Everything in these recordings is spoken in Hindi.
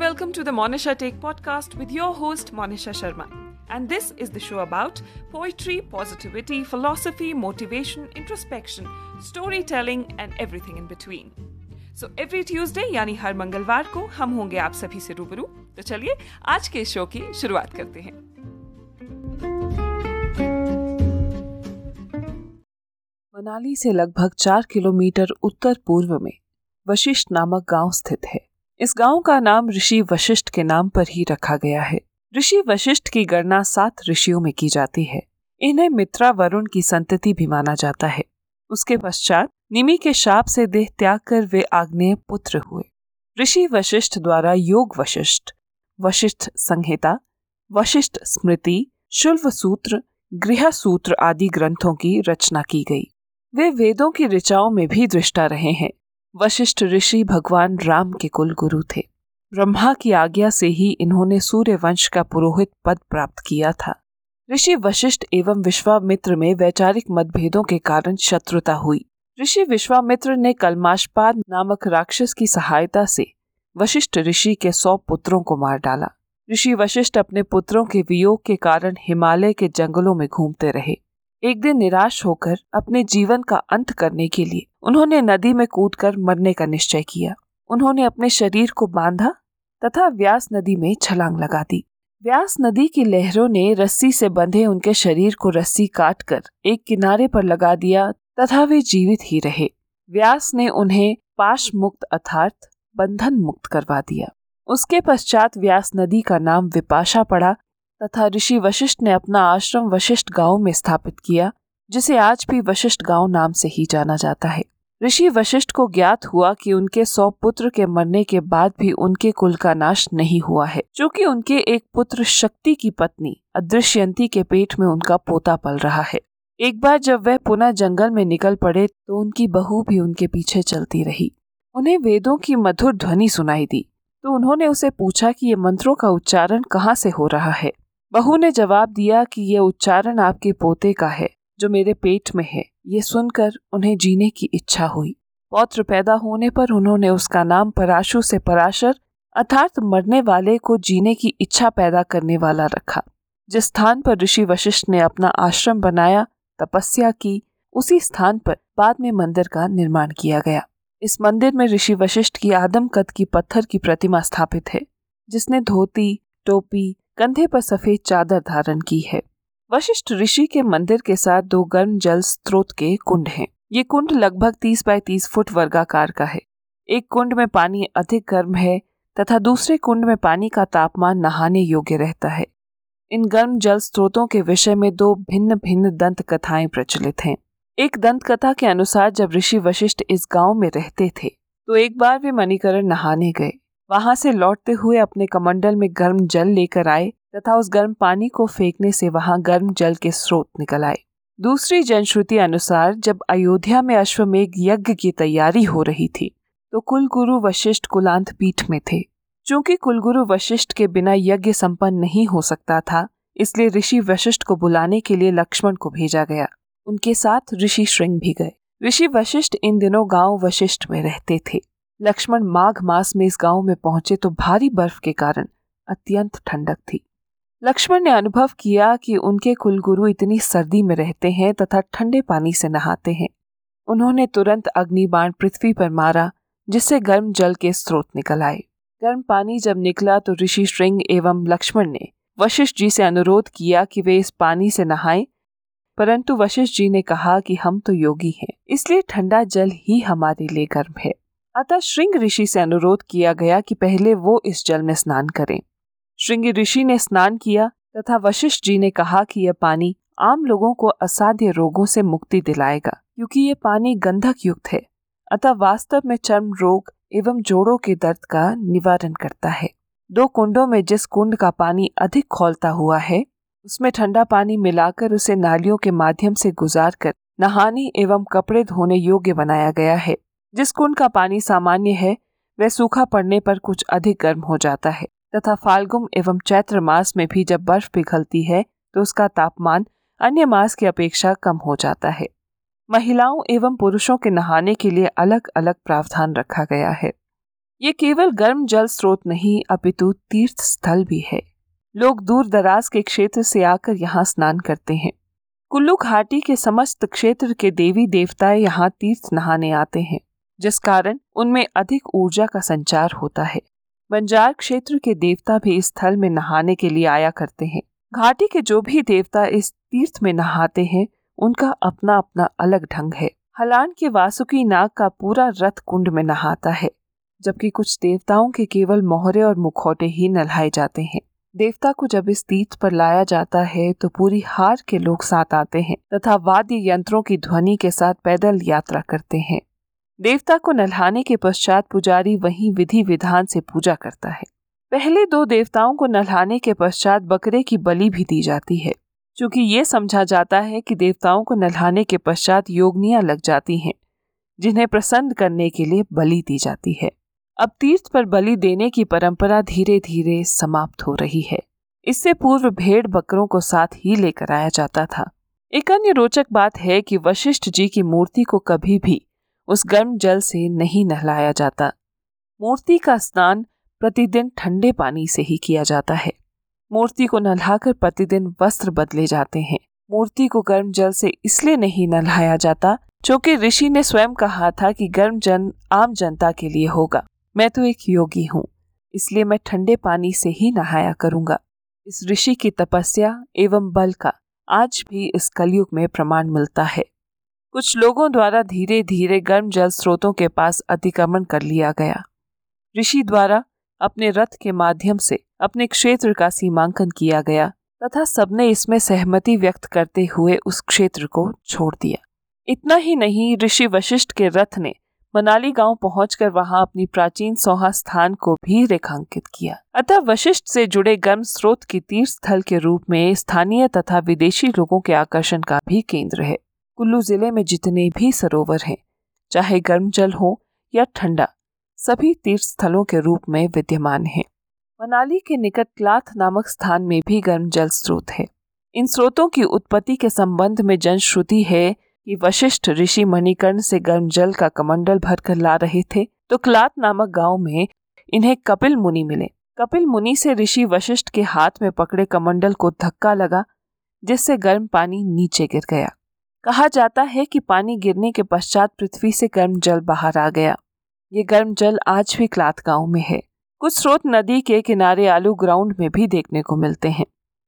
welcome to the Monisha Take podcast with your host Monisha Sharma. And this is the show about poetry, positivity, philosophy, motivation, introspection, storytelling and everything in between. So every Tuesday यानी हर मंगलवार को हम होंगे आप सभी से रूबरू तो चलिए आज के शो की शुरुआत करते हैं मनाली से लगभग चार किलोमीटर उत्तर पूर्व में वशिष्ठ नामक गाँव स्थित है इस गाँव का नाम ऋषि वशिष्ठ के नाम पर ही रखा गया है। ऋषि वशिष्ठ की गणना सात ऋषियों में की जाती है। इन्हें मित्रा वरुण की संतति भी माना जाता है। उसके पश्चात निमि के शाप से देह त्याग कर वे आग्नेय पुत्र हुए। ऋषि वशिष्ठ द्वारा योग वशिष्ठ वशिष्ठ संहिता, वशिष्ठ स्मृति, शुल्व सूत्र, गृह सूत्र आदि ग्रंथों की रचना की गई। वे वेदों की ऋचाओं में भी दृष्टा रहे हैं। वशिष्ठ ऋषि भगवान राम के कुल गुरु थे। ब्रह्मा की आज्ञा से ही इन्होंने सूर्य वंश का पुरोहित पद प्राप्त किया था। ऋषि वशिष्ठ एवं विश्वामित्र में वैचारिक मतभेदों के कारण शत्रुता हुई। ऋषि विश्वामित्र ने कलमाशपाद नामक राक्षस की सहायता से वशिष्ठ ऋषि के सौ पुत्रों को मार डाला। ऋषि वशिष्ठ अपने पुत्रों के वियोग के कारण हिमालय के जंगलों में घूमते रहे। एक दिन निराश होकर अपने जीवन का अंत करने के लिए उन्होंने नदी में कूदकर मरने का निश्चय किया। उन्होंने अपने शरीर को बांधा तथा व्यास नदी में छलांग लगा दी। व्यास नदी की लहरों ने रस्सी से बंधे उनके शरीर को रस्सी काटकर एक किनारे पर लगा दिया तथा वे जीवित ही रहे। व्यास ने उन्हें पाश मुक्त अर्थात बंधन मुक्त करवा दिया। उसके पश्चात व्यास नदी का नाम विपाशा पड़ा तथा ऋषि वशिष्ठ ने अपना आश्रम वशिष्ठ गाँव में स्थापित किया, जिसे आज भी वशिष्ठ गाँव नाम से ही जाना जाता है। ऋषि वशिष्ठ को ज्ञात हुआ कि उनके सौ पुत्र के मरने के बाद भी उनके कुल का नाश नहीं हुआ है क्योंकि उनके एक पुत्र शक्ति की पत्नी, अदृश्यंती के पेट में उनका पोता पल रहा है। एक बार जब वह पुनः जंगल में निकल पड़े तो उनकी बहू भी उनके पीछे चलती रही। उन्हें वेदों की मधुर ध्वनि सुनाई दी तो उन्होंने उसे पूछा कि ये मंत्रों का उच्चारण कहाँ से हो रहा है। बहू ने जवाब दिया कि यह उच्चारण आपके पोते का है, जो मेरे पेट में है। ये सुनकर उन्हें जीने की इच्छा हुई। पौत्र पैदा होने पर उन्होंने उसका नाम पराशु से पराशर, अर्थात मरने वाले को जीने की इच्छा पैदा करने वाला रखा। जिस स्थान पर ऋषि वशिष्ठ ने अपना आश्रम बनाया, तपस्या की, उसी स्थान पर बाद में मंदिर का निर्माण किया गया। इस मंदिर में ऋषि वशिष्ठ की आदम कद की पत्थर की प्रतिमा स्थापित है, जिसने धोती, टोपी कंधे पर सफ़ेद चादर धारण की है। वशिष्ठ ऋषि के मंदिर के साथ दो गर्म जल स्रोत के कुंड हैं। ये कुंड लगभग 30 बाय 30 फुट वर्गाकार का है। एक कुंड में पानी अधिक गर्म है तथा दूसरे कुंड में पानी का तापमान नहाने योग्य रहता है। इन गर्म जल स्रोतों के विषय में दो भिन्न भिन्न दंत कथाएँ प्रचलित हैं। एक दंत कथा के अनुसार जब ऋषि वशिष्ठ इस गाँव में रहते थे तो एक बार वे मणिकरण नहाने गए। वहाँ से लौटते हुए अपने कमंडल में गर्म जल लेकर आए तथा उस गर्म पानी को फेंकने से वहाँ गर्म जल के स्रोत निकल आए। दूसरी जनश्रुति अनुसार जब अयोध्या में अश्वमेघ यज्ञ की तैयारी हो रही थी तो कुल गुरु वशिष्ठ कुलांत पीठ में थे। चूँकि कुलगुरु वशिष्ठ के बिना यज्ञ संपन्न नहीं हो सकता था, इसलिए ऋषि वशिष्ठ को बुलाने के लिए लक्ष्मण को भेजा गया। उनके साथ ऋषि श्रृंग भी गए। ऋषि वशिष्ठ इन दिनों गाँव वशिष्ठ में रहते थे। लक्ष्मण माघ मास में इस गाँव में पहुँचे तो भारी बर्फ़ के कारण अत्यंत ठंडक थी। लक्ष्मण ने अनुभव किया कि उनके कुलगुरु इतनी सर्दी में रहते हैं तथा ठंडे पानी से नहाते हैं। उन्होंने तुरंत अग्निबाण पृथ्वी पर मारा, जिससे गर्म जल के स्रोत निकल आए। गर्म पानी जब निकला तो ऋषि श्रृंग एवं लक्ष्मण ने वशिष्ठ जी से अनुरोध किया कि वे इस पानी से नहाएँ, परंतु वशिष्ठ जी ने कहा कि हम तो योगी हैं, इसलिए ठंडा जल ही हमारे लिए गर्म है। अतः श्रृंग ऋषि से अनुरोध किया गया कि पहले वो इस जल में स्नान करें। श्रृंग ऋषि ने स्नान किया तथा वशिष्ठ जी ने कहा कि यह पानी आम लोगों को असाध्य रोगों से मुक्ति दिलाएगा, क्योंकि ये पानी गंधक युक्त है, अतः वास्तव में चर्म रोग एवं जोड़ों के दर्द का निवारण करता है। दो कुंडों में जिस कुंड का पानी अधिक खोलता हुआ है, उसमें ठंडा पानी मिलाकर उसे नालियों के माध्यम से गुजार कर नहाने एवं कपड़े धोने योग्य बनाया गया है। जिस कुंड का पानी सामान्य है, वह सूखा पड़ने पर कुछ अधिक गर्म हो जाता है। तथा फाल्गुन एवं चैत्र मास में भी जब बर्फ़ पिघलती है तो उसका तापमान अन्य मास की अपेक्षा कम हो जाता है। महिलाओं एवं पुरुषों के नहाने के लिए अलग अलग प्रावधान रखा गया है। ये केवल गर्म जल स्रोत नहीं, अपितु तीर्थ स्थल भी है। लोग दूर दराज के क्षेत्र से आकर यहाँ स्नान करते हैं। कुल्लू घाटी के समस्त क्षेत्र के देवी देवताएँ यहाँ तीर्थ नहाने आते हैं। जिस कारण उनमें अधिक ऊर्जा का संचार होता है। बंजार क्षेत्र के देवता भी इस स्थल में नहाने के लिए आया करते हैं। घाटी के जो भी देवता इस तीर्थ में नहाते हैं, उनका अपना अपना अलग ढंग है। हलान के वासुकी नाग का पूरा रथ कुंड में नहाता है, जबकि कुछ देवताओं के केवल मोहरे और मुखौटे ही नल्हाए जाते हैं। देवता को जब इस तीर्थ पर लाया जाता है तो पूरी हार के लोग साथ आते हैं, तथा वाद्य यंत्रों की ध्वनि के साथ पैदल यात्रा करते हैं। देवता को नल्हाने के पश्चात पुजारी वही विधि विधान से पूजा करता है। पहले दो देवताओं को नल्हाने के पश्चात बकरे की बलि भी दी जाती है, क्योंकि ये समझा जाता है कि देवताओं को नल्हाने के पश्चात योगनियाँ लग जाती हैं, जिन्हें प्रसन्न करने के लिए बलि दी जाती है। अब तीर्थ पर बलि देने की परंपरा धीरे धीरे समाप्त हो रही है। इससे पूर्व भेड़ बकरों को साथ ही लेकर आया जाता था। एक अन्य रोचक बात है कि वशिष्ठ जी की मूर्ति को कभी भी उस गर्म जल से नहीं नहलाया जाता। मूर्ति का स्नान प्रतिदिन ठंडे पानी से ही किया जाता है। मूर्ति को नल्हाकर प्रतिदिन वस्त्र बदले जाते हैं। मूर्ति को गर्म जल से इसलिए नहीं नल्हाया जाता क्योंकि ऋषि ने स्वयं कहा था कि गर्म जल आम जनता के लिए होगा। मैं तो एक योगी हूँ, इसलिए मैं ठंडे पानी से ही नहाया करूँगा। इस ऋषि की तपस्या एवं बल का आज भी इस कलयुग में प्रमाण मिलता है। कुछ लोगों द्वारा धीरे धीरे गर्म जल स्रोतों के पास अतिक्रमण कर लिया गया। ऋषि द्वारा अपने रथ के माध्यम से अपने क्षेत्र का सीमांकन किया गया, तथा सबने इसमें सहमति व्यक्त करते हुए उस क्षेत्र को छोड़ दिया। इतना ही नहीं, ऋषि वशिष्ठ के रथ ने मनाली गाँव पहुंचकर वहाँ अपनी प्राचीन सोहा स्थान को भी रेखांकित किया। अतः वशिष्ठ से जुड़े गर्म स्रोत की तीर्थ स्थल के रूप में स्थानीय तथा विदेशी लोगों के आकर्षण का भी केंद्र है। कुल्लू ज़िले में जितने भी सरोवर हैं, चाहे गर्म जल हो या ठंडा, सभी तीर्थ स्थलों के रूप में विद्यमान हैं। मनाली के निकट क्लाथ नामक स्थान में भी गर्म जल स्रोत है। इन स्रोतों की उत्पत्ति के संबंध में जनश्रुति है कि वशिष्ठ ऋषि मणिकर्ण से गर्म जल का कमंडल भरकर ला रहे थे तो क्लात नामक गाँव में इन्हें कपिल मुनि मिले। कपिल मुनि से ऋषि वशिष्ठ के हाथ में पकड़े कमंडल को धक्का लगा, जिससे गर्म पानी नीचे गिर गया। कहा जाता है कि पानी गिरने के पश्चात पृथ्वी से गर्म जल बाहर आ गया। ये गर्म जल आज भी क्लात गाँव में है। कुछ स्रोत नदी के किनारे आलू ग्राउंड में भी देखने को मिलते हैं।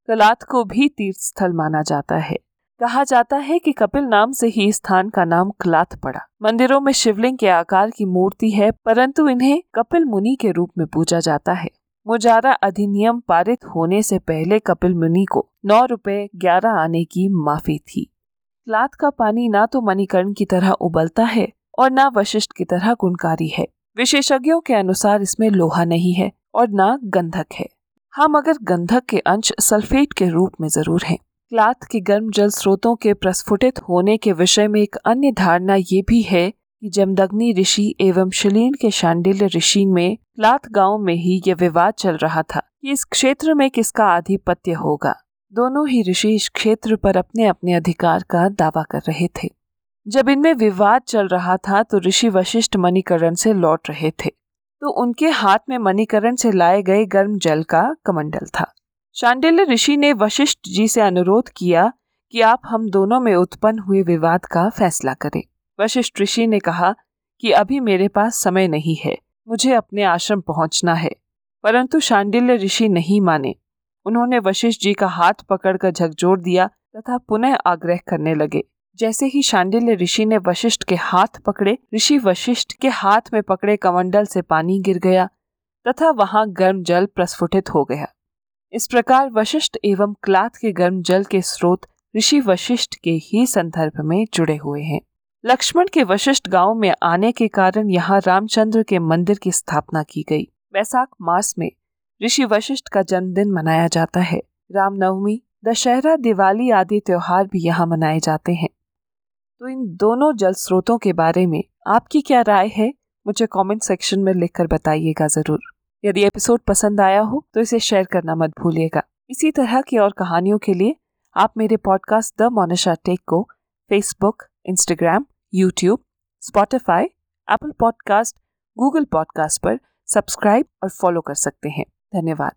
कलात को भी तीर्थ स्थल माना जाता है। कहा जाता है कि कपिल नाम से ही स्थान का नाम क्लाथ पड़ा। मंदिरों में शिवलिंग के आकार की मूर्ति है, परंतु इन्हें कपिल मुनि के रूप में पूजा जाता है। मुजारा अधिनियम पारित होने से पहले कपिल मुनि को नौ रुपए ग्यारह आने की माफ़ी थी। क्लाथ का पानी ना तो मणिकर्ण की तरह उबलता है और न वशिष्ठ की तरह गुणकारी है। विशेषज्ञों के अनुसार इसमें लोहा नहीं है और न गंधक है। हाँ मगर गंधक के अंश सल्फेट के रूप में ज़रूर हैं। क्लाथ के गर्म जल स्रोतों के प्रस्फुटित होने के विषय में एक अन्य धारणा ये भी है कि जमदग्नि ऋषि एवं शलीन के शांडिल्य ऋषि में क्लाथ गाँव में ही यह विवाद चल रहा था कि इस क्षेत्र में किसका आधिपत्य होगा। दोनों ही ऋषि इस क्षेत्र पर अपने अपने अधिकार का दावा कर रहे थे। जब इनमें विवाद चल रहा था तो ऋषि वशिष्ठ मणिकरण से लौट रहे थे। तो उनके हाथ में मणिकरण से लाए गए गर्म जल का कमंडल था। शांडिल्य ऋषि ने वशिष्ठ जी से अनुरोध किया कि आप हम दोनों में उत्पन्न हुए विवाद का फैसला करें। वशिष्ठ ऋषि ने कहा कि अभी मेरे पास समय नहीं है, मुझे अपने आश्रम पहुँचना है। परंतु शांडिल्य ऋषि नहीं माने। उन्होंने वशिष्ठ जी का हाथ पकड़कर झकझोर दिया तथा पुनः आग्रह करने लगे। जैसे ही शांडिल्य ऋषि ने वशिष्ठ के हाथ पकड़े, ऋषि वशिष्ठ के हाथ में पकड़े कमंडल से पानी गिर गया तथा वहाँ गर्म जल प्रस्फुटित हो गया। इस प्रकार वशिष्ठ एवं क्लाथ के गर्म जल के स्रोत ऋषि वशिष्ठ के ही संदर्भ में जुड़े हुए हैं। लक्ष्मण के वशिष्ठ गाँव में आने के कारण यहाँ रामचंद्र के मंदिर की स्थापना की गई। वैसाख मास में ऋषि वशिष्ठ का जन्मदिन मनाया जाता है। रामनवमी, दशहरा, दिवाली आदि त्योहार भी यहाँ मनाए जाते हैं। तो इन दोनों जल स्रोतों के बारे में आपकी क्या राय है? मुझे कमेंट सेक्शन में लिखकर बताइएगा ज़रूर। यदि एपिसोड पसंद आया हो तो इसे शेयर करना मत भूलिएगा। इसी तरह की और कहानियों के लिए आप मेरे पॉडकास्ट द मोनिशा टेक को Facebook Instagram YouTube Spotify Apple podcast Google podcast पर सब्सक्राइब और फॉलो कर सकते हैं। धन्यवाद।